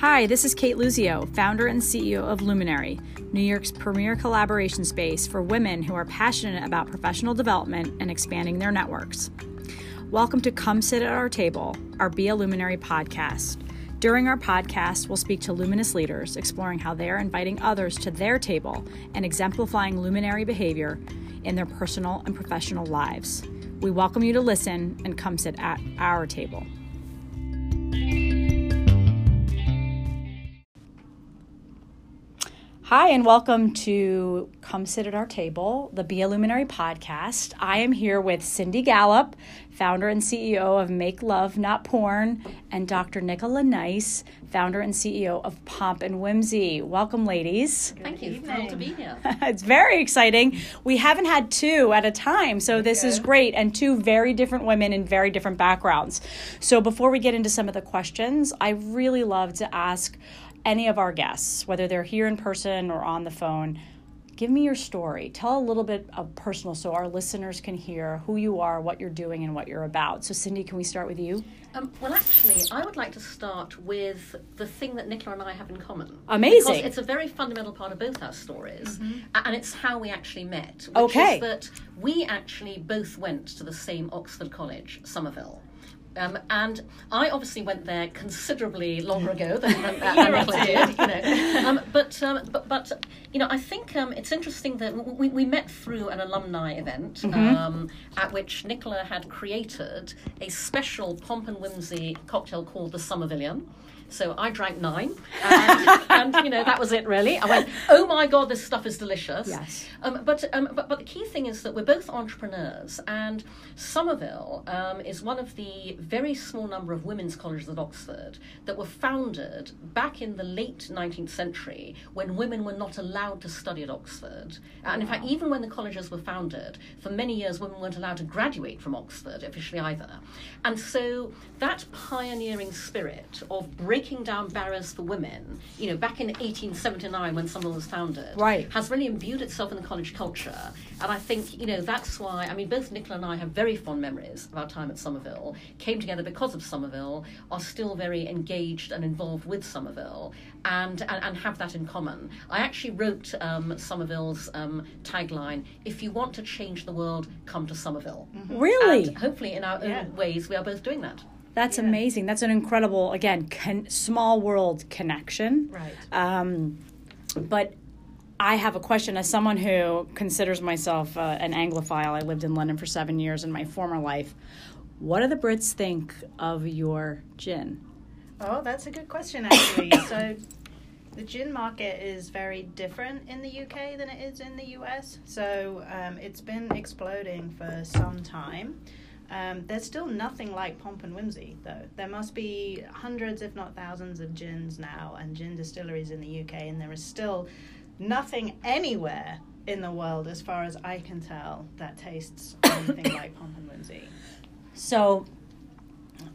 Hi, this is Kate Luzio, founder and CEO of Luminary, New York's premier collaboration space for women who are passionate about professional development and expanding their networks. Welcome to Come Sit at Our Table, our Be a Luminary podcast. During our podcast, we'll speak to luminous leaders, exploring how they are inviting others to their table and exemplifying luminary behavior in their personal and professional lives. We welcome you to listen and come sit at our table. Hi, and welcome to Come Sit at Our Table, the Be a Luminary podcast. I am here with Cindy Gallop, founder and CEO of Make Love Not Porn, and Dr. Nicola Nice, founder and CEO of Pomp and Whimsy. Welcome, ladies. Thank you. Thrilled to be here. it's very exciting. We haven't had two at a time, so this is great, and two very different women in very different backgrounds. So before we get into some of the questions, I really love to ask any of our guests, whether they're here in person or on the phone, give me your story. Tell a little bit of personal so our listeners can hear who you are, what you're doing, and what you're about. So, Cindy, can we start with you? Um, well, actually, I would like to start with the thing that Nicola and I have in common. Amazing. Because it's a very fundamental part of both our stories, mm-hmm. and it's how we actually met. Which okay. Is that we actually both went to the same Oxford College, Somerville. Um, and I obviously went there considerably longer ago than, than, than did. You know. Um, but, um, but, but, you know, I think um, it's interesting that we, we met through an alumni event mm-hmm. Um, at which Nicola had created a special pomp and whimsy cocktail called the Somervillian. So I drank nine, and, and, you know that was it really. I went, oh my god, this stuff is delicious. Yes. Um, but, um, but but the key thing is that we're both entrepreneurs, and Somerville um, is one of the very small number of women's colleges at Oxford that were founded back in the late 19th century when women were not allowed to study at Oxford. And in fact, even when the colleges were founded, for many years women weren't allowed to graduate from Oxford officially either. And so that pioneering spirit of breaking down barriers for women, you know, back in 1879 when Somerville was founded, right. has really imbued itself in the college culture. And I think, you know, that's why, I mean, both Nicola and I have very fond memories of our time at Somerville, came together because of Somerville, are still very engaged and involved with Somerville, and, and, and have that in common. I actually wrote um, Somerville's um, tagline if you want to change the world, come to Somerville. Mm-hmm. Really? And hopefully, in our yeah. own ways, we are both doing that. That's yeah. amazing. That's an incredible, again, con- small world connection. Right. Um, but I have a question as someone who considers myself uh, an Anglophile. I lived in London for seven years in my former life. What do the Brits think of your gin? Oh, that's a good question, actually. so, the gin market is very different in the UK than it is in the US. So, um, it's been exploding for some time. Um, there's still nothing like Pomp and Whimsy, though. There must be hundreds, if not thousands, of gins now and gin distilleries in the UK, and there is still nothing anywhere in the world, as far as I can tell, that tastes anything like Pomp and Whimsy. So,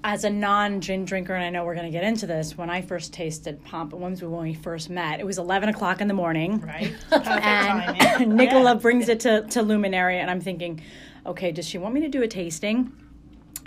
as a non gin drinker, and I know we're going to get into this, when I first tasted Pomp and Whimsy when we first met, it was 11 o'clock in the morning. Right. and time. Nicola yeah. brings it to, to Luminary, and I'm thinking, okay, does she want me to do a tasting?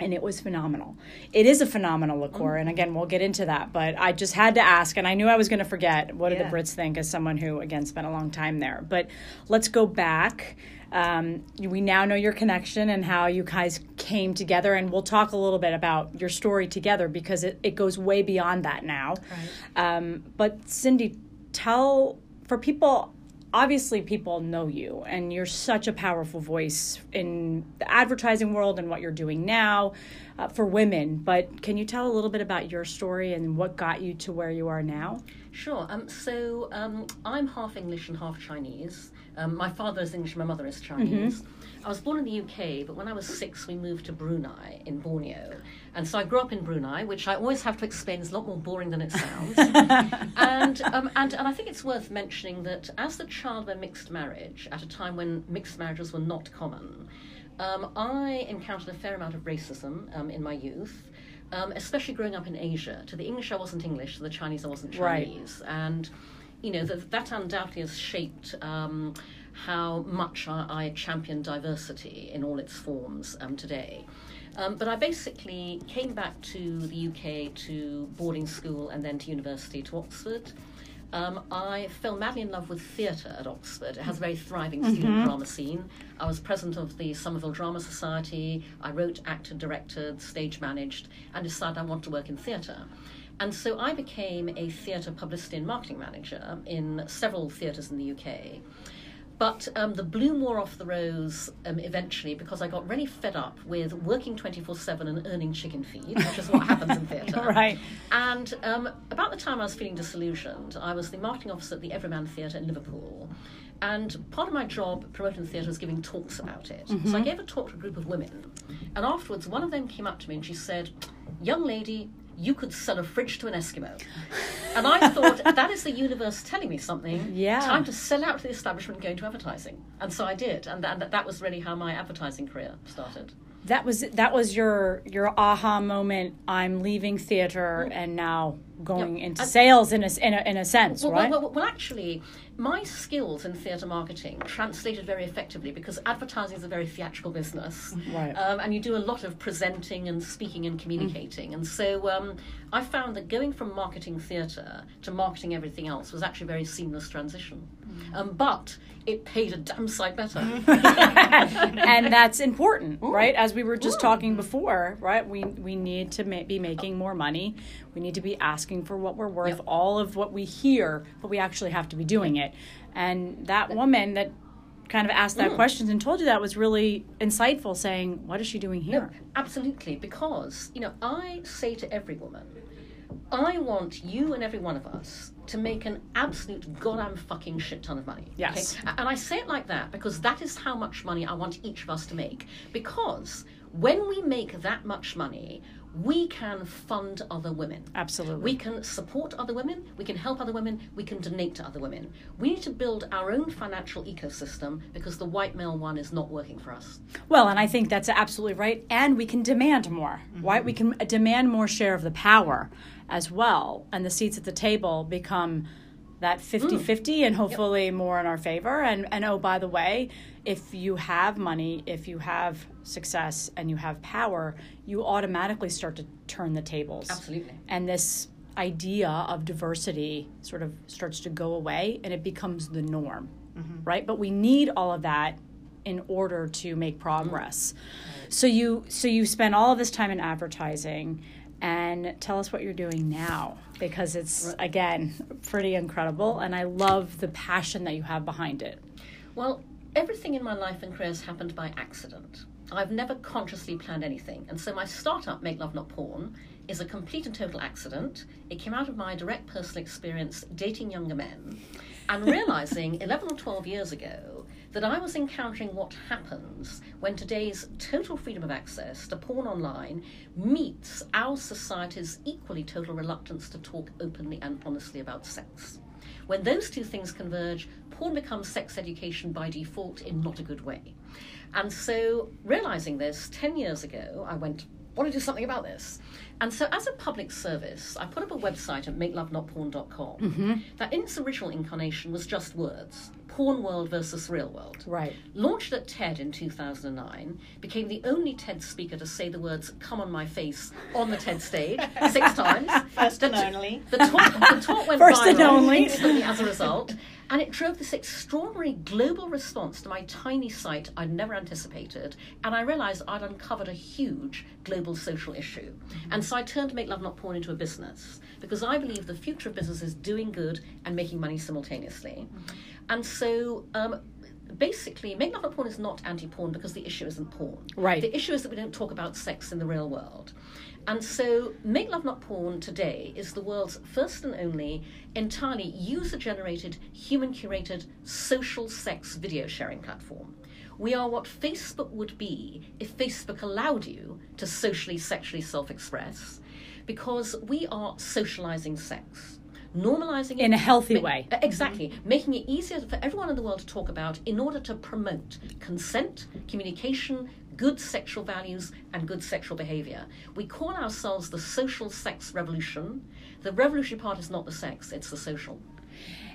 And it was phenomenal. It is a phenomenal liqueur, mm-hmm. and again, we'll get into that. But I just had to ask, and I knew I was going to forget. What yeah. do the Brits think as someone who, again, spent a long time there? But let's go back. Um, we now know your connection and how you guys came together, and we'll talk a little bit about your story together because it, it goes way beyond that now. Right. Um, but Cindy, tell for people obviously people know you and you're such a powerful voice in the advertising world and what you're doing now uh, for women but can you tell a little bit about your story and what got you to where you are now sure um, so um, i'm half english and half chinese um, my father is english my mother is chinese mm-hmm. I was born in the UK, but when I was six, we moved to Brunei in Borneo. And so I grew up in Brunei, which I always have to explain is a lot more boring than it sounds. and, um, and, and I think it's worth mentioning that as the child of a mixed marriage, at a time when mixed marriages were not common, um, I encountered a fair amount of racism um, in my youth. Um, especially growing up in Asia. To the English, I wasn't English. To the Chinese, I wasn't Chinese. Right. And you know that that undoubtedly has shaped um, how much I, I, champion diversity in all its forms um, today. Um, but I basically came back to the UK to boarding school and then to university to Oxford. Um, I fell madly in love with theatre at Oxford. It has a very thriving student drama scene. I was president of the Somerville Drama Society. I wrote, acted, directed, stage managed, and decided I wanted to work in theatre. And so I became a theatre publicity and marketing manager in several theatres in the UK. But um, the bloom wore off the rose um, eventually because I got really fed up with working 24 7 and earning chicken feed, which is what happens in theatre. Right. And um, about the time I was feeling disillusioned, I was the marketing officer at the Everyman Theatre in Liverpool. And part of my job promoting the theatre was giving talks about it. So I gave a talk to a group of women. And afterwards, one of them came up to me and she said, Young lady, you could sell a fridge to an Eskimo. And I thought, that is the universe telling me something. Yeah. Time to sell out to the establishment and go into advertising. And so I did. And that, that was really how my advertising career started. That was that was your your aha moment. I'm leaving theater and now going Yeah. into And- sales in a in a, in a sense, Well, right? well, well, well, actually, my skills in theatre marketing translated very effectively because advertising is a very theatrical business. Right. Um, and you do a lot of presenting and speaking and communicating. And so um, I found that going from marketing theatre to marketing everything else was actually a very seamless transition. Um, but it paid a damn sight better. and that's important, right? As we were just talking before, right? We we need to ma- be making more money. We need to be asking for what we're worth. Yep. All of what we hear, but we actually have to be doing it. And that woman that kind of asked that mm. question and told you that was really insightful. Saying, "What is she doing here?" Absolutely, because you know, I say to every woman, I want you and every one of us to make an absolute goddamn fucking shit ton of money. Yes. A- And I say it like that because that is how much money I want each of us to make. Because when we make that much money, we can fund other women. Absolutely. We can support other women, we can help other women, we can donate to other women. We need to build our own financial ecosystem because the white male one is not working for us. Well, and I think that's absolutely right. And we can demand more, mm-hmm. right? We can demand more share of the power as well. And the seats at the table become that mm. 50 50 and hopefully more in our favor. And, and oh, by the way, if you have money, if you have success, and you have power, you automatically start to turn the tables. Absolutely. And this idea of diversity sort of starts to go away and it becomes the norm, mm-hmm. right? But we need all of that in order to make progress. Mm. So you so you spend all of this time in advertising and tell us what you're doing now because it's again pretty incredible and I love the passion that you have behind it. Well, everything in my life and career has happened by accident. I've never consciously planned anything. And so my startup, Make Love Not Porn, is a complete and total accident. It came out of my direct personal experience dating younger men and realizing 11 or 12 years ago that I was encountering what happens when today's total freedom of access to porn online meets our society's equally total reluctance to talk openly and honestly about sex. When those two things converge, porn becomes sex education by default in not a good way. And so, realizing this 10 years ago, I went, want to do something about this. And so, as a public service, I put up a website at makelovenotporn.com mm-hmm. that in its original incarnation was just words porn world versus real world. Right. Launched at TED in 2009, became the only TED speaker to say the words "come on my face" on the TED stage six times. First and only. The talk, the talk went First viral and only. instantly as a result, and it drove this extraordinary global response to my tiny site I'd never anticipated. And I realised I'd uncovered a huge global social issue. And so I turned to Make Love Not Porn into a business because I believe the future of business is doing good and making money simultaneously. And so. Um, Basically, Make Love Not Porn is not anti porn because the issue isn't porn. Right. The issue is that we don't talk about sex in the real world. And so, Make Love Not Porn today is the world's first and only entirely user generated, human curated social sex video sharing platform. We are what Facebook would be if Facebook allowed you to socially, sexually self express, because we are socializing sex. Normalizing it In a healthy Ma- way. uh, Exactly. Making it easier for everyone in the world to talk about in order to promote consent, communication, good sexual values, and good sexual behavior. We call ourselves the social sex revolution. The revolutionary part is not the sex, it's the social.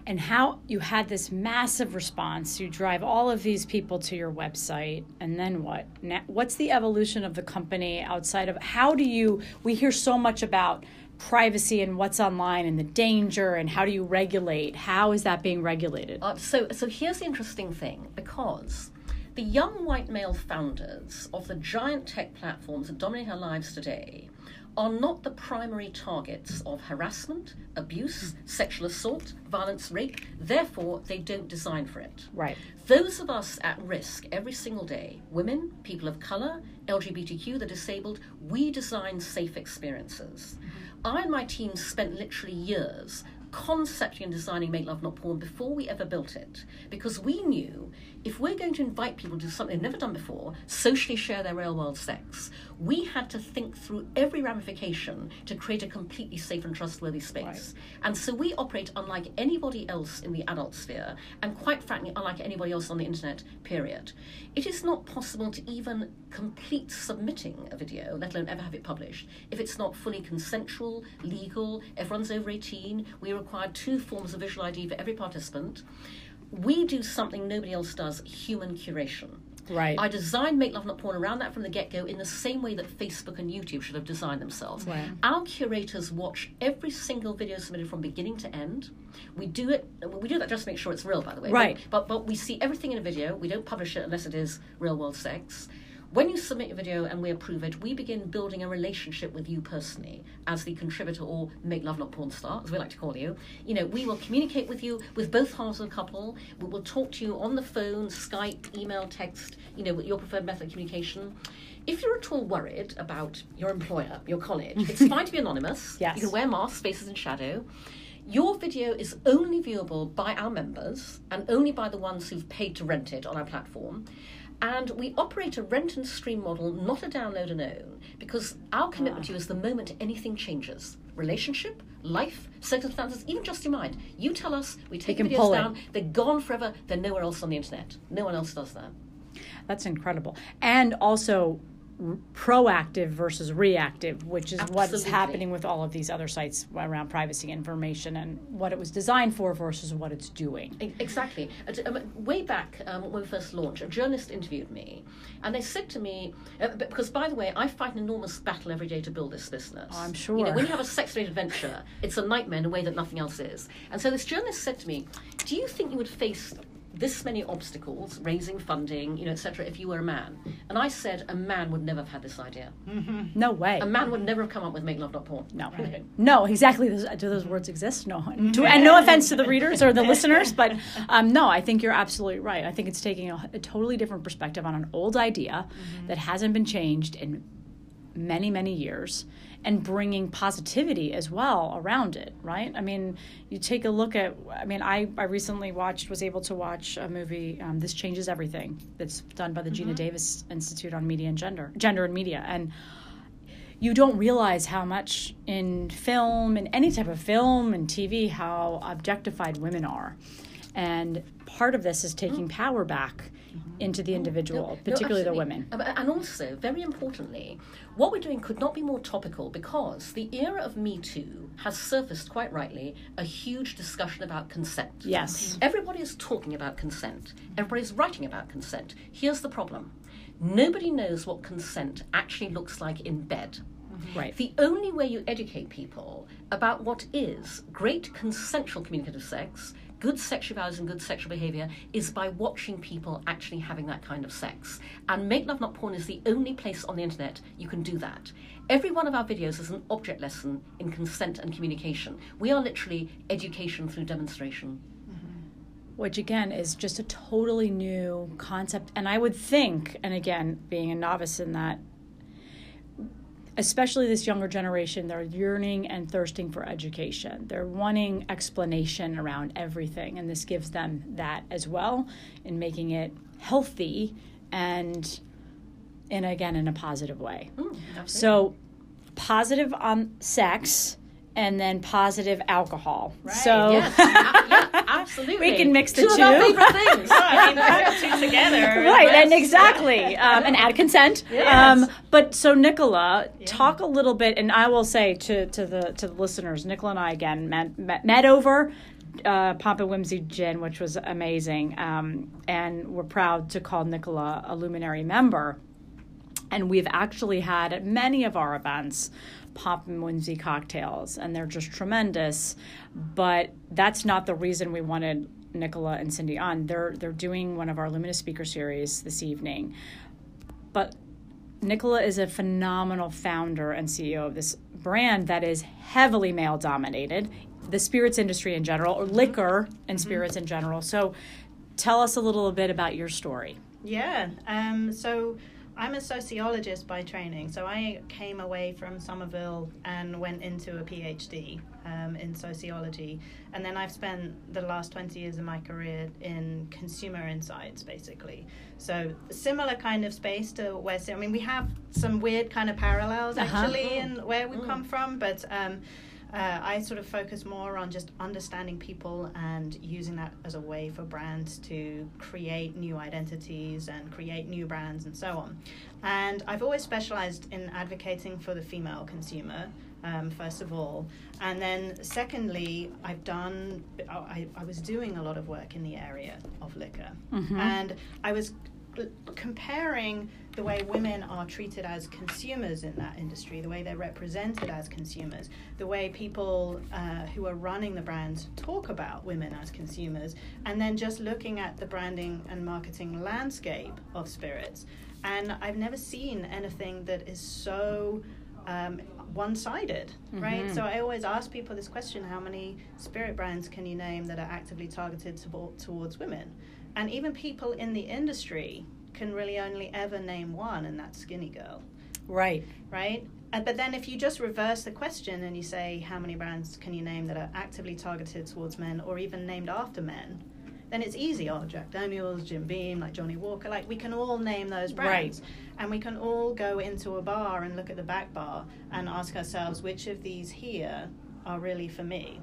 and how you had this massive response. You drive all of these people to your website, and then what? Now, what's the evolution of the company outside of how do you? We hear so much about privacy and what's online and the danger and how do you regulate? How is that being regulated? Uh, so, so here's the interesting thing because the young white male founders of the giant tech platforms that dominate our lives today are not the primary targets of harassment, abuse, sexual assault, violence, rape. Therefore, they don't design for it. Right. Those of us at risk every single day women, people of colour, LGBTQ, the disabled we design safe experiences. I and my team spent literally years concepting and designing Make Love Not Porn before we ever built it because we knew if we're going to invite people to do something they've never done before, socially share their real world sex, we had to think through every ramification to create a completely safe and trustworthy space. Right. And so we operate unlike anybody else in the adult sphere, and quite frankly, unlike anybody else on the internet, period. It is not possible to even complete submitting a video, let alone ever have it published, if it's not fully consensual, legal, everyone's over 18. We require two forms of visual ID for every participant we do something nobody else does human curation. Right. I designed Make Love Not Porn around that from the get go in the same way that Facebook and YouTube should have designed themselves. Right. Our curators watch every single video submitted from beginning to end. We do it. We do that just to make sure it's real, by the way. Right. But, but, but we see everything in a video. We don't publish it unless it is real world sex. When you submit your video and we approve it, we begin building a relationship with you personally as the contributor or make love not porn star, as we like to call you. You know, we will communicate with you with both halves of the couple. We will talk to you on the phone, Skype, email, text, you know, your preferred method of communication. If you're at all worried about your employer, your college, it's fine to be anonymous. Yes. You can wear masks, faces in shadow. Your video is only viewable by our members and only by the ones who've paid to rent it on our platform. And we operate a rent and stream model, not a download and own, because our commitment to you is the moment anything changes relationship, life, circumstances, even just your mind. You tell us, we take the videos down, it. they're gone forever, they're nowhere else on the internet. No one else does that. That's incredible. And also, proactive versus reactive, which is what is happening with all of these other sites around privacy information and what it was designed for versus what it's doing. Exactly. Um, way back um, when we first launched, a journalist interviewed me, and they said to me, uh, because by the way, I fight an enormous battle every day to build this business. I'm sure. You know, when you have a sex-related venture, it's a nightmare in a way that nothing else is. And so this journalist said to me, "Do you think you would face this many obstacles, raising funding, you know, etc. If you were a man, and I said a man would never have had this idea. Mm-hmm. No way. A man would never have come up with make love not porn. No, right. no, exactly. do those words exist? No. To, and no offense to the readers or the listeners, but um, no, I think you're absolutely right. I think it's taking a, a totally different perspective on an old idea mm-hmm. that hasn't been changed in many, many years and bringing positivity as well around it, right? I mean, you take a look at, I mean, I, I recently watched, was able to watch a movie, um, This Changes Everything, that's done by the mm-hmm. Geena Davis Institute on Media and Gender, Gender and Media. And you don't realize how much in film, in any type of film and TV, how objectified women are. And part of this is taking mm. power back Mm-hmm. into the oh. individual, no, particularly no, the women. And also, very importantly, what we're doing could not be more topical because the era of Me Too has surfaced, quite rightly, a huge discussion about consent. Yes. Everybody is talking about consent, everybody's writing about consent. Here's the problem nobody knows what consent actually looks like in bed. Mm-hmm. Right. The only way you educate people about what is great consensual communicative sex good sexual values and good sexual behavior is by watching people actually having that kind of sex. And Make Love Not Porn is the only place on the internet you can do that. Every one of our videos is an object lesson in consent and communication. We are literally education through demonstration. Mm-hmm. Which again is just a totally new concept. And I would think, and again, being a novice in that especially this younger generation, they're yearning and thirsting for education. They're wanting explanation around everything, and this gives them that as well in making it healthy and, and again, in a positive way. Mm, so, positive on sex and then positive alcohol. Right. So yes. yeah, absolutely. we can mix the two. two. Of our favorite things. I mean, put two together. Right, and exactly, um, and add consent. Yes. Um, but so Nicola, yeah. talk a little bit, and I will say to to the to the listeners, Nicola and I again met, met, met over uh, Pomp and Whimsy gin, which was amazing, um, and we're proud to call Nicola a luminary member. And we've actually had at many of our events Pomp and Whimsy cocktails, and they're just tremendous. But that's not the reason we wanted Nicola and Cindy on. They're they're doing one of our Luminous speaker series this evening. But Nicola is a phenomenal founder and CEO of this brand that is heavily male dominated, the spirits industry in general, or liquor and spirits in general. So tell us a little bit about your story. Yeah. Um, so I'm a sociologist by training. So I came away from Somerville and went into a PhD um, in sociology. And then I've spent the last 20 years of my career in consumer insights, basically. So similar kind of space to where, I mean, we have some weird kind of parallels Uh-huh. actually in where we come from, but. Um, uh, I sort of focus more on just understanding people and using that as a way for brands to create new identities and create new brands and so on. And I've always specialized in advocating for the female consumer. Um, first of all, and then secondly, I've done. I, I was doing a lot of work in the area of liquor, and I was comparing the way women are treated as consumers in that industry, the way they're represented as consumers, the way people uh, who are running the brands talk about women as consumers, and then just looking at the branding and marketing landscape of spirits. And I've never seen anything that is so um, one sided, right? So I always ask people this question how many spirit brands can you name that are actively targeted to, towards women? And even people in the industry can really only ever name one, and that's Skinny Girl, Right. right? Uh, but then if you just reverse the question and you say, how many brands can you name that are actively targeted towards men or even named after men? Then it's easy. Oh, Jack Daniels, Jim Beam, like Johnnie Walker. Like we can all name those brands, and we can all go into a bar and look at the back bar and ask ourselves which of these here are really for me.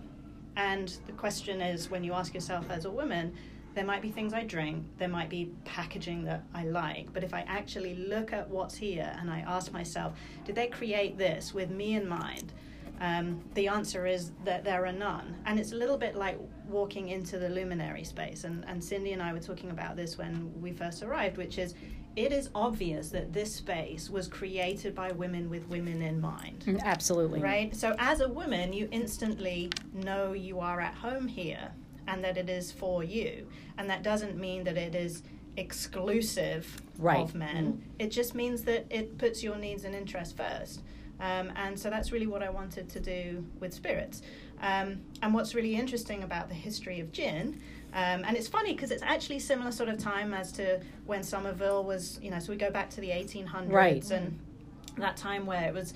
And the question is, when you ask yourself as a woman, there might be things I drink, there might be packaging that I like, but if I actually look at what's here and I ask myself, did they create this with me in mind? Um, the answer is that there are none. And it's a little bit like walking into the luminary space. And, and Cindy and I were talking about this when we first arrived, which is it is obvious that this space was created by women with women in mind. Mm, Absolutely. Right? So, as a woman, you instantly know you are at home here and that it is for you. And that doesn't mean that it is exclusive Right. of men, it just means that it puts your needs and interests first. Um, and so that's really what I wanted to do with spirits. Um, and what's really interesting about the history of gin, um, and it's funny because it's actually similar sort of time as to when Somerville was, you know, so we go back to the 1800s Right. and that time where it was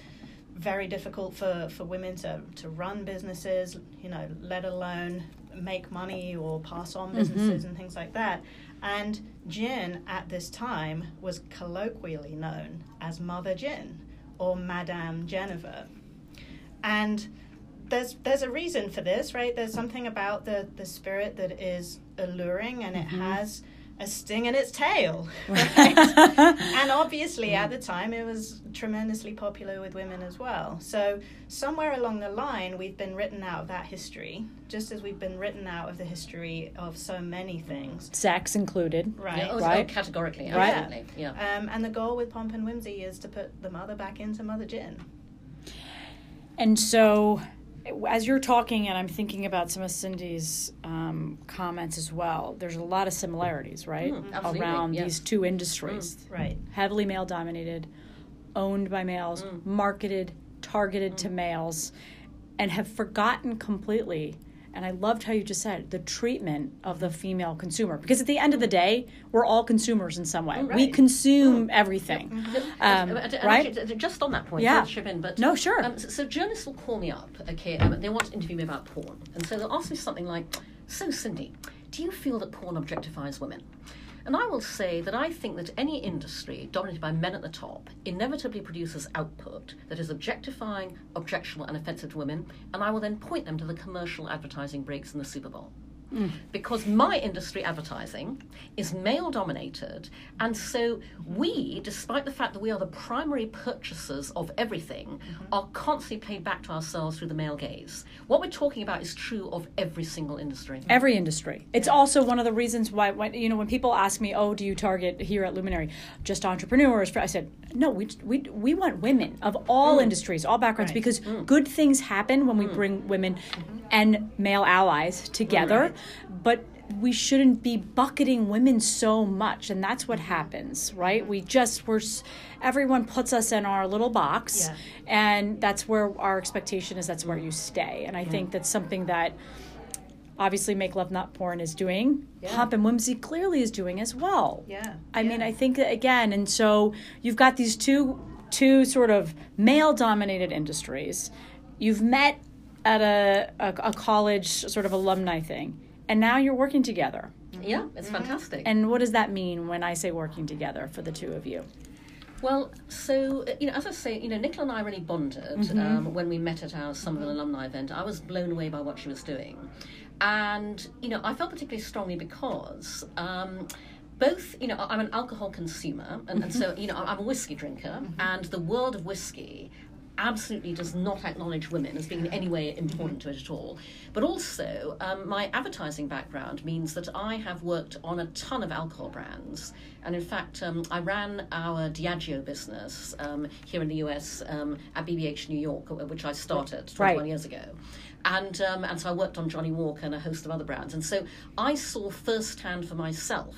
very difficult for, for women to, to run businesses, you know, let alone make money or pass on mm-hmm. businesses and things like that. And gin at this time was colloquially known as Mother Gin or Madame Jennifer. And there's there's a reason for this, right? There's something about the, the spirit that is alluring and it mm-hmm. has a sting in its tail. Right? and obviously at the time it was tremendously popular with women as well. So somewhere along the line we've been written out of that history, just as we've been written out of the history of so many things. Sex included. Right. Yeah, oh, oh, Right. categorically, Right. absolutely. Yeah. Um, and the goal with Pomp and Whimsy is to put the mother back into Mother Gin. And so, as you're talking, and I'm thinking about some of Cindy's um, comments as well, there's a lot of similarities, right? Mm, Around yeah. these two industries Right. heavily male dominated, owned by males, marketed, targeted to males, and have forgotten completely. And I loved how you just said the treatment of the female consumer. Because at the end of the day, we're all consumers in some way. We Right. consume everything. Um, Uh, uh, uh, right? actually, just on that point, yeah. chip in, but No, sure. Um, so, so journalists will call me up. Okay, um, they want to interview me about porn, and so they'll ask me something like, "So, Cindy, do you feel that porn objectifies women?" And I will say that I think that any industry dominated by men at the top inevitably produces output that is objectifying, objectionable, and offensive to women, and I will then point them to the commercial advertising breaks in the Super Bowl. Because my industry advertising is male dominated and so we despite the fact that we are the primary purchasers of everything mm-hmm. are constantly played back to ourselves through the male gaze. What we're talking about is true of every single industry. Mm-hmm. Every industry. It's also one of the reasons why when, you know when people ask me oh do you target here at luminary? Just entrepreneurs i said no we we, we want women of all mm. industries all backgrounds Right. because mm. good things happen when we mm. bring women mm-hmm. and male allies together but we shouldn't be bucketing women so much and that's what mm-hmm. happens right? We just we're everyone puts us in our little box Yeah. and that's where our expectation is that's where you mm-hmm. stay and i think that's something that obviously make love not porn is doing. Yeah. pomp and whimsy clearly is doing as well. Yeah. i mean i think that again and so you've got these two two sort of male dominated industries. You've met at a, a, a college sort of alumni thing and now you're working together. Mm-hmm. Yeah it's mm-hmm. fantastic. And what does that mean when i say working together for the two of you? Well, so you know, as I say, you know, Nicola and I really bonded mm-hmm. um, when we met at our Somerville alumni event. I was blown away by what she was doing, and you know, I felt particularly strongly because. Um, both, you know, I'm an alcohol consumer, and, and so, you know, I'm a whiskey drinker, and the world of whiskey absolutely does not acknowledge women as being in any way important to it at all. But also, um, my advertising background means that I have worked on a ton of alcohol brands. And in fact, um, I ran our Diageo business um, here in the US um, at BBH New York, which I started 21 Right. years ago. And, um, and so I worked on Johnnie Walker and a host of other brands. And so I saw firsthand for myself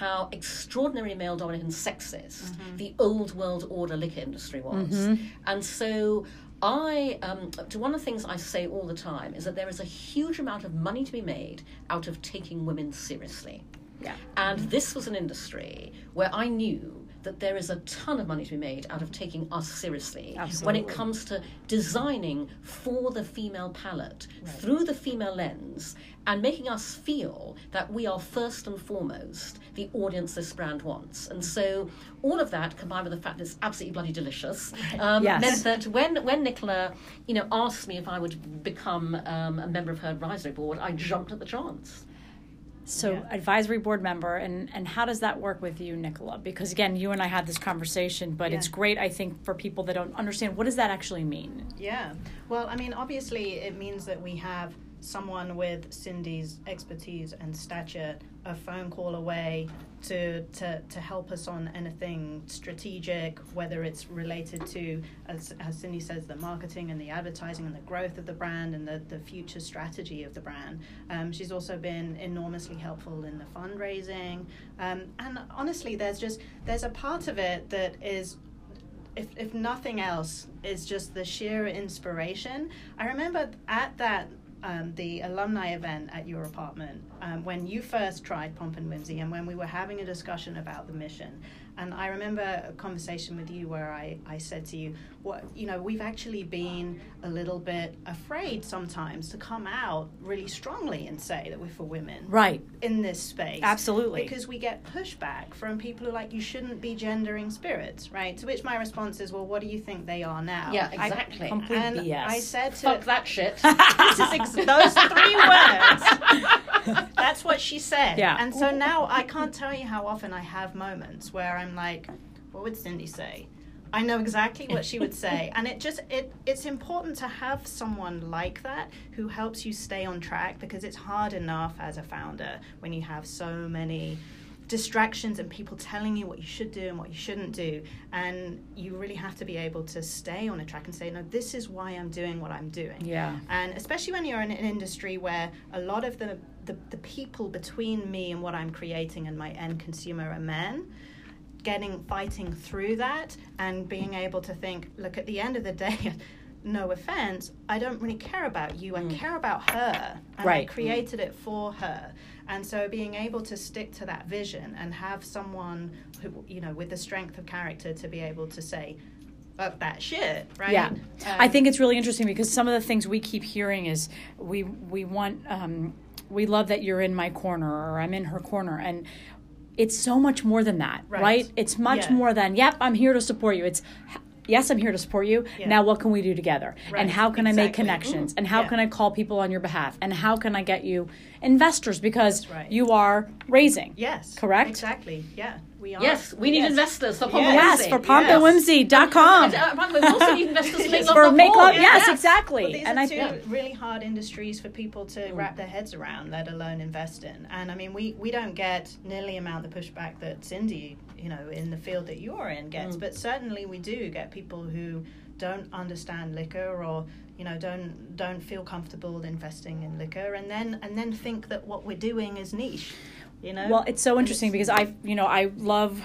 how extraordinary male dominated and sexist the old world order liquor industry was. And so I, um, to one of the things I say all the time is that there is a huge amount of money to be made out of taking women seriously. yeah And this was an industry where I knew that there is a ton of money to be made out of taking us seriously when it comes to designing for the female palate through the female lens and making us feel that we are first and foremost the audience this brand wants. And so all of that combined with the fact that it's absolutely bloody delicious um, Yes. meant that when, when Nicola you know, asked me if I would become um, a member of her advisory board, I jumped at the chance. So Yeah. advisory board member, and and how does that work with you, Nicola? Because again, you and I had this conversation, but it's great, I think, for people that don't understand what does that actually mean. Yeah. Well, I mean, obviously, it means that we have someone with Cindy's expertise and stature a phone call away to, to, to help us on anything strategic, whether it's related to, as, as Cindy says, the marketing and the advertising and the growth of the brand and the, the future strategy of the brand. Um, she's also been enormously helpful in the fundraising. Um, and honestly, there's just, there's a part of it that is if, if nothing else, is just the sheer inspiration. I remember at that um, the alumni event at your apartment um, when you first tried Pomp and Whimsy and when we were having a discussion about the mission. And I remember a conversation with you where I, I said to you, what you know, we've actually been a little bit afraid sometimes to come out really strongly and say that we're for women Right. in this space. Absolutely. Because we get pushback from people who are like, you shouldn't be gendering spirits, right? To which my response is, well, what do you think they are now? Yeah, I- exactly. complete And BS. I said to Fuck that shit. this is ex- those three words. That's what she said. Yeah. And so now I can't tell you how often I have moments where I'm like, what would Cindy say? I know exactly what she would say, and it just it it's important to have someone like that who helps you stay on track because it's hard enough as a founder when you have so many distractions and people telling you what you should do and what you shouldn't do and you really have to be able to stay on a track and say no this is why I'm doing what I'm doing Yeah. and especially when you're in an industry where a lot of the, the, the people between me and what I'm creating and my end consumer are men, getting fighting through that and being able to think, look, at the end of the day, no offense, I don't really care about you. I mm. care about her. And I Right. created it for her. And so being able to stick to that vision and have someone who, you know, with the strength of character to be able to say, fuck that shit, right? Yeah, Um, I think it's really interesting because some of the things we keep hearing is we we want um, we love that you're in my corner or I'm in her corner, and it's so much more than that, right? Right. It's much Yeah. more than yep, I'm here to support you. It's yes, I'm here to support you. Yeah. Now, what can we do together? Right, And how can I make exactly. connections? And how Yeah. can I call people on your behalf? And how can I get you investors because right. you are raising? Yes. Correct? Exactly. Yeah. We are. Yes, we need yes. investors for Pomp Yes. Yes, Whimsy. for Yes. pompandwhimsy.com. And, uh, by the way, we also need investors to make love For make love, yes, Yes. exactly. Well, these and are I two think really hard industries for people to wrap their heads around, let alone invest in. And I mean, we, we don't get nearly the amount of pushback that Cindy, you know, in the field that you're in gets, but certainly we do get people who don't understand liquor or you know don't don't feel comfortable investing in liquor and then and then think that what we're doing is niche you know Well, it's so interesting because I, you know, I love,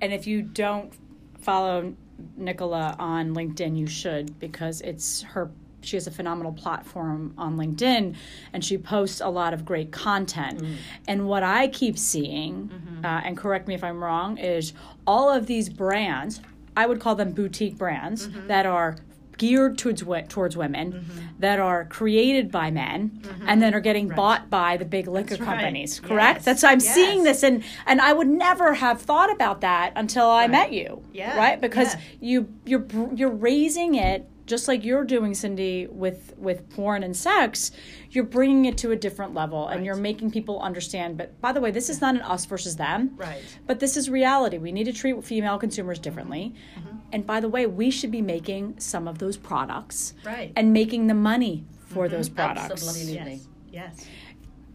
and if you don't follow Nicola on LinkedIn, you should because it's her. She has a phenomenal platform on LinkedIn, and she posts a lot of great content. Mm. And what I keep seeing, mm-hmm. uh, and correct me if I'm wrong, is all of these brands. I would call them boutique brands mm-hmm. that are geared towards towards women, that are created by men, and then are getting bought by the big liquor right. companies. Correct? Yes. That's I'm Yes. seeing this, and and I would never have thought about that until I met you. Yeah. Right? Because Yeah. you you're you're raising it just like you're doing, Cindy, with with porn and sex. You're bringing it to a different level, and you're making people understand. But by the way, this is not an us versus them. Right. But this is reality. We need to treat female consumers differently. Mm-hmm. And by the way, we should be making some of those products Right. and making the money Mm-hmm. for those products. Absolutely. yes yes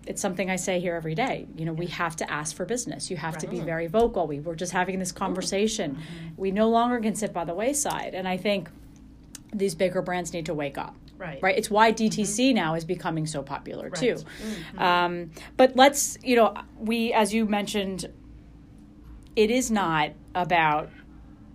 It's something I say here every day. You know, we have to ask for business. You have to be very vocal. We were just having this conversation. Mm-hmm. We no longer can sit by the wayside. And I think these bigger brands need to wake up. Right. Right. It's why DTC now is becoming so popular too. Mm-hmm. Um, but let's, you know, we, as you mentioned, it is not about,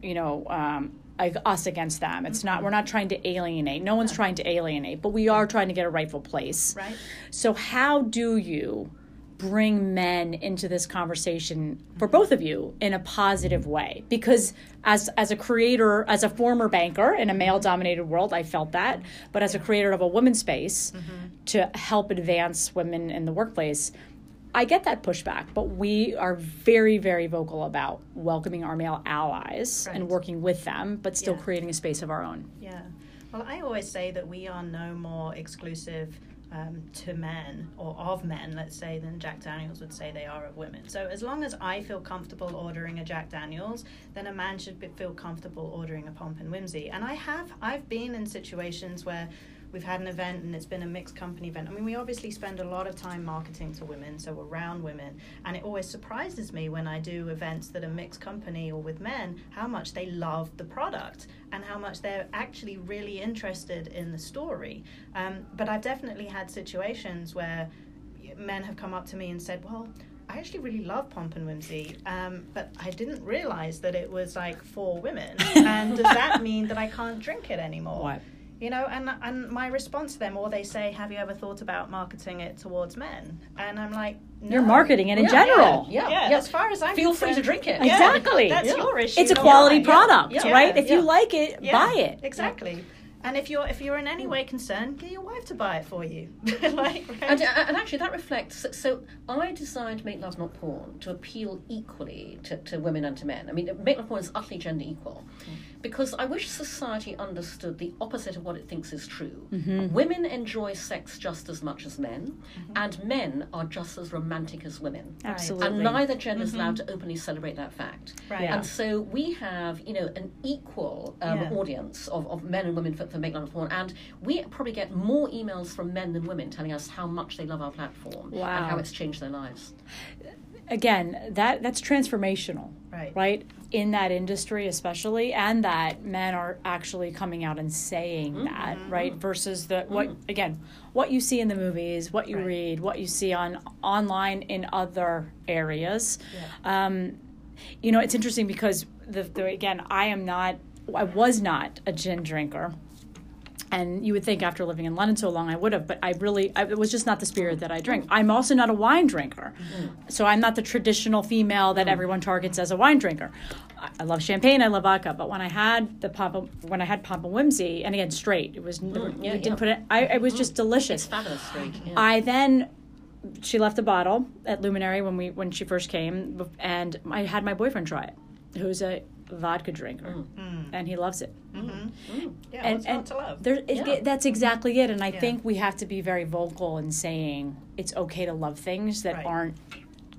you know, um, like us against them. It's not. We're not trying to alienate. No one's trying to alienate, but we are trying to get a rightful place. right So how do you bring men into this conversation for both of you in a positive way? Because as as a creator, as a former banker in a male dominated world, I felt that. But as a creator of a women's space to help advance women in the workplace, I get that pushback, but we are very, very vocal about welcoming our male allies and working with them, but still Yeah. creating a space of our own. Yeah. Well, I always say that we are no more exclusive um, to men or of men, let's say, than Jack Daniels would say they are of women. So as long as I feel comfortable ordering a Jack Daniels, then a man should be, feel comfortable ordering a Pomp and Whimsy. And I have, I've been in situations where we've had an event and it's been a mixed company event. I mean, we obviously spend a lot of time marketing to women, so around women, and it always surprises me when I do events that are mixed company or with men how much they love the product and how much they're actually really interested in the story. Um, but I've definitely had situations where men have come up to me and said, "Well." I actually really love Pomp and Whimsy, um, but I didn't realize that it was like for women. and does that mean that I can't drink it anymore? What? You know, and and my response to them, or they say, "Have you ever thought about marketing it towards men?" And I'm like, no. You're marketing it in Yeah, general. Yeah. Yeah, yeah. as far as I'm Feel free to drink it. Yeah, Exactly. That's Yeah. your issue. It's a quality mine. product, Yeah. right? If you like it, Yeah, buy it. Exactly. And if you're if you're in any hmm. way concerned, get your wife to buy it for you. like, right? And, uh, and actually, that reflects. So, I designed Make Love Not Porn to appeal equally to, to women and to men. I mean, Make Love Porn is utterly gender equal. Hmm. Because I wish society understood the opposite of what it thinks is true. Mm-hmm. Women enjoy sex just as much as men, mm-hmm. and men are just as romantic as women. Absolutely. And neither gender is allowed mm-hmm. to openly celebrate that fact. Right. Yeah. And so we have, you know, an equal um, Yeah. audience of, of men and women for, for Make Love Not Porn, and we probably get more emails from men than women telling us how much they love our platform Wow. and how it's changed their lives. Again, that that's transformational, Right. right? In that industry, especially, and that men are actually coming out and saying that, right? Versus the what again, what you see in the movies, what you Right. read, what you see on online in other areas. Um, you know, it's interesting because the, the again, I am not, I was not a gin drinker. And you would think after living in London so long, I would have, but I really, I, it was just not the spirit that I drink. I'm also not a wine drinker. So I'm not the traditional female that everyone targets as a wine drinker. I, I love champagne, I love vodka, but when I had the pop, when I had Papa Whimsy, and again, straight, it was, mm, yeah, we didn't yeah. put it, I, it was mm. just delicious. It's fabulous, straight. Yeah. I then she left a bottle at Luminary when we when she first came, and I had my boyfriend try it, who's a vodka drinker, Mm. and he loves it. hmm Mm. Yeah, and what's not to love? there, it, Yeah. that's exactly it. And I Yeah. think we have to be very vocal in saying it's okay to love things that Right. aren't,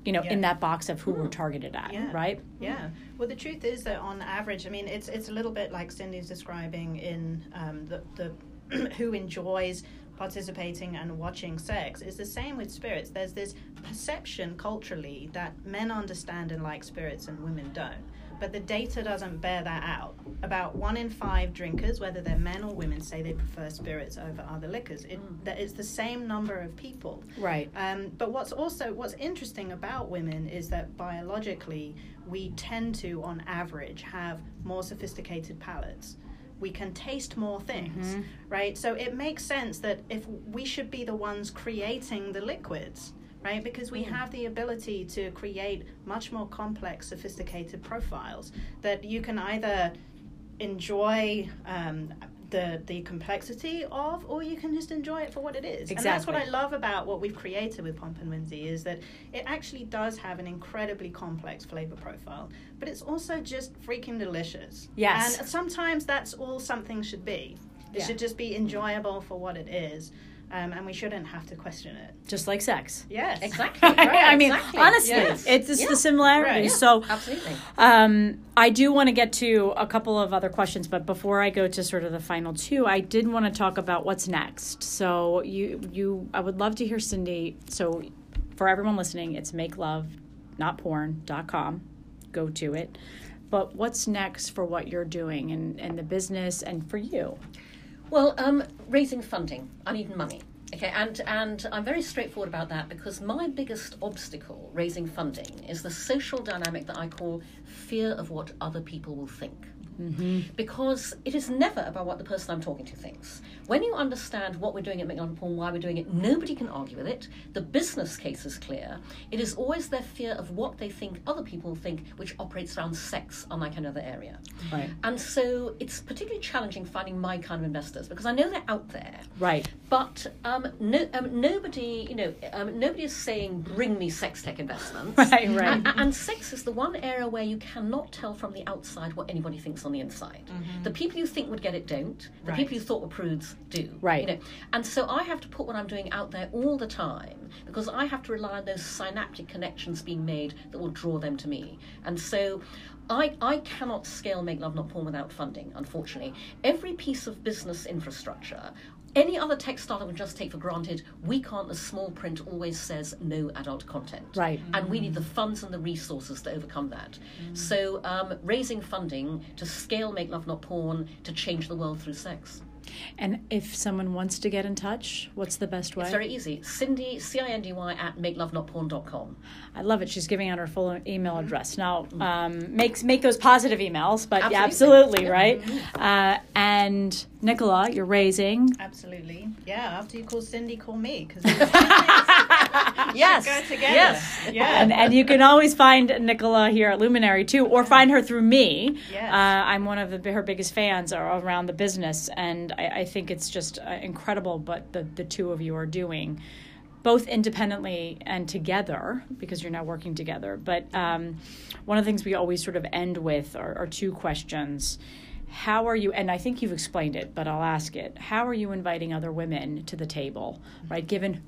you know, Yeah. in that box of who we're Mm. targeted at, Yeah. right? Yeah. Well, the truth is that on average, I mean, it's it's a little bit like Cindy's describing in um, the the who enjoys participating and watching sex. It's the same with spirits. There's this perception culturally that men understand and like spirits and women don't. But the data doesn't bear that out. About one in five drinkers, whether they're men or women, say they prefer spirits over other liquors. It, Mm. that it's the same number of people. Right. Um, but what's also what's interesting about women is that biologically we tend to, on average, have more sophisticated palates. We can taste more things, Mhm. right? So it makes sense that if we should be the ones creating the liquids, right? Because we Mm. have the ability to create much more complex, sophisticated profiles that you can either enjoy um, the the complexity of, or you can just enjoy it for what it is. Exactly. And that's what I love about what we've created with Pomp and Whimsy is that it actually does have an incredibly complex flavor profile, but it's also just freaking delicious. Yes. and sometimes that's all something should be. It Yeah. should just be enjoyable for what it is, um, and we shouldn't have to question it. Just like sex. Yes, Exactly. Right, I mean, exactly. honestly, Yes. it's just Yeah. the similarities. Right. So, Absolutely. Um, I do want to get to a couple of other questions, but before I go to sort of the final two, I did want to talk about what's next. So you, you, I would love to hear Cindy. So for everyone listening, it's make love, not porn.com. Go to it. But what's next for what you're doing and, and the business and for you? Well, um, raising funding. I need money. Okay, and and I'm very straightforward about that because my biggest obstacle raising funding is the social dynamic that I call fear of what other people will think. Because it is never about what the person I'm talking to thinks. When you understand what we're doing at Make Love Not Porn, why we're doing it, nobody can argue with it. The business case is clear. It is always their fear of what they think other people think, which operates around sex, unlike another area. Right. And so it's particularly challenging finding my kind of investors because I know they're out there. Right. But um, no, um, nobody, you know, um, nobody is saying bring me sex tech investments. Right, right. And, and sex is the one area where you cannot tell from the outside what anybody thinks on the inside. Mm-hmm. The people you think would get it don't. The Right. people you thought were prudes do. Right. You know, and so I have to put what I'm doing out there all the time because I have to rely on those synaptic connections being made that will draw them to me. And so. I, I cannot scale Make Love Not Porn without funding, unfortunately. Every piece of business infrastructure, any other tech startup would just take for granted, we can't, the small print always says no adult content. Right. And we need the funds and the resources to overcome that. So, um, raising funding to scale Make Love Not Porn to change the world through sex. And if someone wants to get in touch, what's the best way? It's very easy. Cindy, C I N D Y, at makelovenotporn.com. I love it. She's giving out her full Mm-hmm. email address now. Um, makes make those positive emails, but yeah, Absolutely. absolutely right. Uh, and Nicola, you're raising. Absolutely. Yeah. After you call Cindy, call me because Yes. Yes. Yeah. And, and you can always find Nicola here at Luminary too, or find her through me. Yes. Uh, I'm one of the, her biggest fans around the business, and I, I think it's just uh, incredible what the, the two of you are doing, both independently and together, because you're now working together. But um, one of the things we always sort of end with are, are two questions. How are you, and I think you've explained it, but I'll ask it. How are you inviting other women to the table, right? Given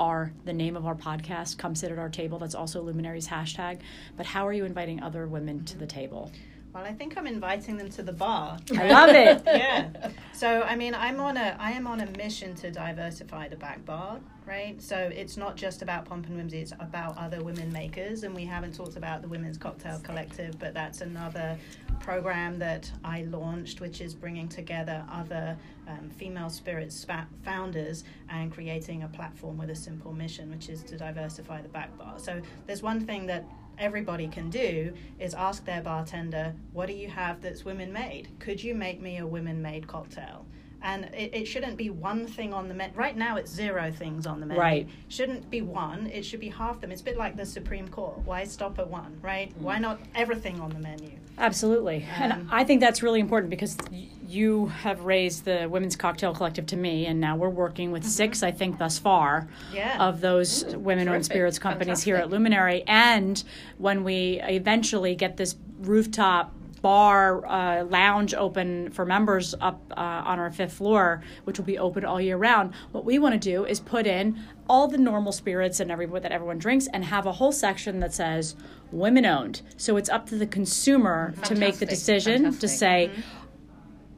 our the name of our podcast come sit at our table that's also luminaries hashtag but how are you inviting other women to the table Well, I think I'm inviting them to the bar. i love it yeah. So I mean, I'm on a I am on a mission to diversify the back bar, right? So it's not just about Pomp and Whimsy; it's about other women makers, and we haven't talked about the Women's Cocktail Collective, but that's another program that I launched, which is bringing together other um, female spirit spa- founders and creating a platform with a simple mission, which is to diversify the back bar. So there's one thing that everybody can do is ask their bartender, what do you have that's women made? Could you make me a women made cocktail? And it, it shouldn't be one thing on the menu. Right now, it's zero things on the menu. Right. Shouldn't be one. It should be half them. It's a bit like the Supreme Court. Why stop at one, right? Why not everything on the menu? absolutely Um, and i think that's really important because you have raised the women's cocktail collective to me and now we're working with six i think thus far Yeah. of those women-owned terrific. spirits companies here at luminary and when we eventually get this rooftop bar uh, lounge open for members up uh, on our fifth floor, which will be open all year round. What we want to do is put in all the normal spirits and everyone that everyone drinks, and have a whole section that says women owned. So it's up to the consumer to make the Fantastic. decision to Fantastic. say.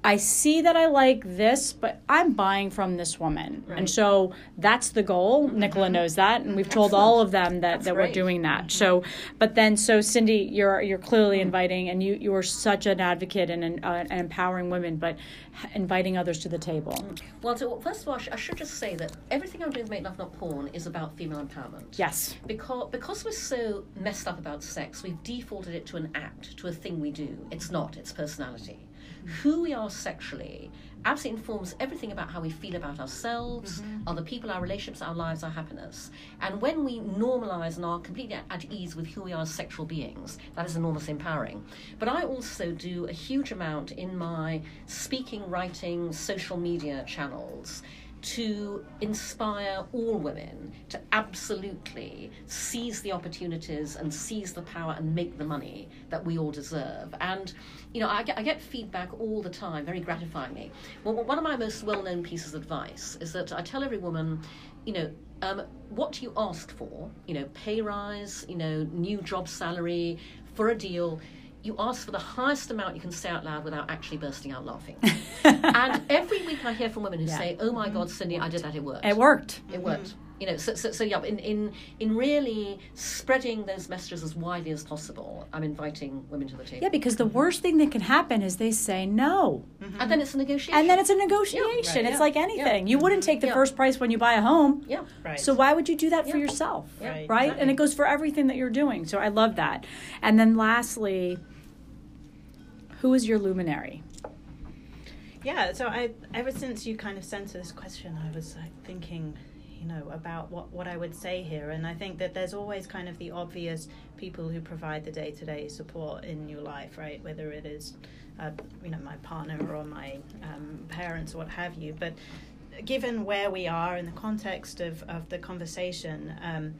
I see that I like this, but I'm buying from this woman. And so that's the goal. Mm-hmm. Nicola knows that, and we've told all of them that, That's that we're doing that. Mm-hmm. So, but then, so Cindy, you're you're clearly mm-hmm. inviting, and you you are such an advocate and an, uh, and empowering women, but inviting others to the table. Mm. Well, to, first of all, I, I should just say that everything I'm doing with Make Love Not Porn is about female empowerment. Yes. Because, because we're so messed up about sex, we've defaulted it to an act, to a thing we do. It's not, it's personality. Who we are sexually absolutely informs everything about how we feel about ourselves, mm-hmm. other people, our relationships, our lives, our happiness. And when we normalize and are completely at, at ease with who we are as sexual beings, that is enormously empowering. But I also do a huge amount in my speaking, writing, social media channels to inspire all women to absolutely seize the opportunities and seize the power and make the money that we all deserve. And, you know, I get, I get feedback all the time, very gratifyingly. Well, one of my most well known pieces of advice is that I tell every woman, you know, um, what you ask for? You know, pay rise, you know, new job salary, for a deal. You ask for the highest amount you can say out loud without actually bursting out laughing. and every week I hear from women who Yeah. say, "Oh my mm-hmm. God, Cindy, I did that. It worked. It worked. It mm-hmm. worked." You know, so, so, so yeah, in, in in really spreading those messages as widely as possible, I'm inviting women to the table. Yeah, because the mm-hmm. worst thing that can happen is they say no. And then it's a negotiation. And then it's a negotiation. right, it's yeah, like anything. You wouldn't take the Yeah. first price when you buy a home. yeah. Right. So why would you do that for Yeah. yourself? Right, Right? exactly. And it goes for everything that you're doing. So I love that. And then lastly, who is your luminary? Yeah, so I ever since you kind of sent this question, I was like thinking, you know, about what what I would say here, and I think that there's always kind of the obvious people who provide the day to day support in your life, right? Whether it is, uh, you know, my partner or my um, parents or what have you, but given where we are in the context of, of the conversation, um,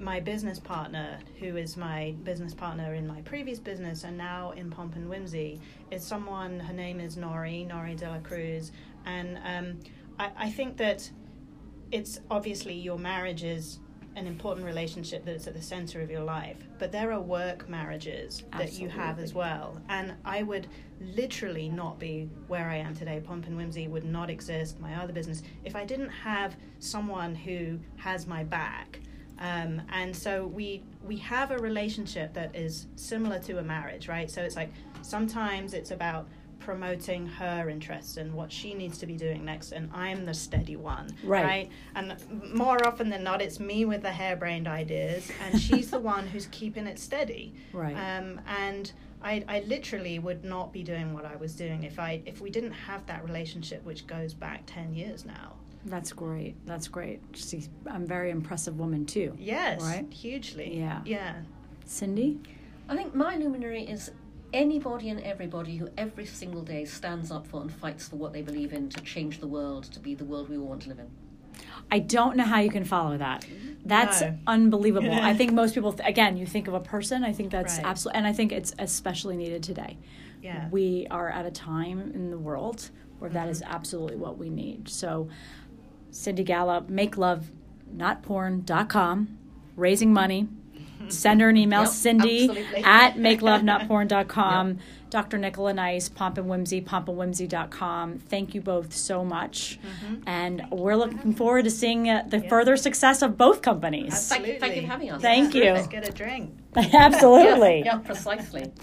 my business partner, who is my business partner in my previous business and now in Pomp and Whimsy, is someone, her name is Nori, Nori de la Cruz. And um, I, I think that it's obviously your marriage is an important relationship that is at the center of your life, but there are work marriages that you have as well. And I would literally not be where I am today. Pomp and Whimsy would not exist, my other business, if I didn't have someone who has my back. Um, and so we we have a relationship that is similar to a marriage, right? So it's like sometimes it's about promoting her interests and what she needs to be doing next, and I'm the steady one, Right. And more often than not, it's me with the harebrained ideas, and she's the one who's keeping it steady. Right. Um, and I, I literally would not be doing what I was doing if I if we didn't have that relationship, which goes back ten years now. That's great. That's great. She's, I'm a very impressive woman too. Yes, Right? hugely. Yeah. yeah. Cindy? I think my luminary is anybody and everybody who every single day stands up for and fights for what they believe in to change the world to be the world we all want to live in. I don't know how you can follow that. That's No. unbelievable. I think most people, th- again, you think of a person, I think that's Right. absolutely, and I think it's especially needed today. Yeah. We are at a time in the world where that Mm-hmm. is absolutely what we need. So, Cindy Gallop, make love, not porn.com, raising money. Send her an email, Yep, Cindy absolutely. at makelovenotporn.com. Dr. Nicola Nice, Pomp and Whimsy, pompandwhimsy.com. Thank you both so much. Mm-hmm. And we're looking forward to seeing uh, the further success of both companies. Thank you, thank you for having us. Thank you. Let's get a drink. Absolutely. Yeah, yeah, precisely.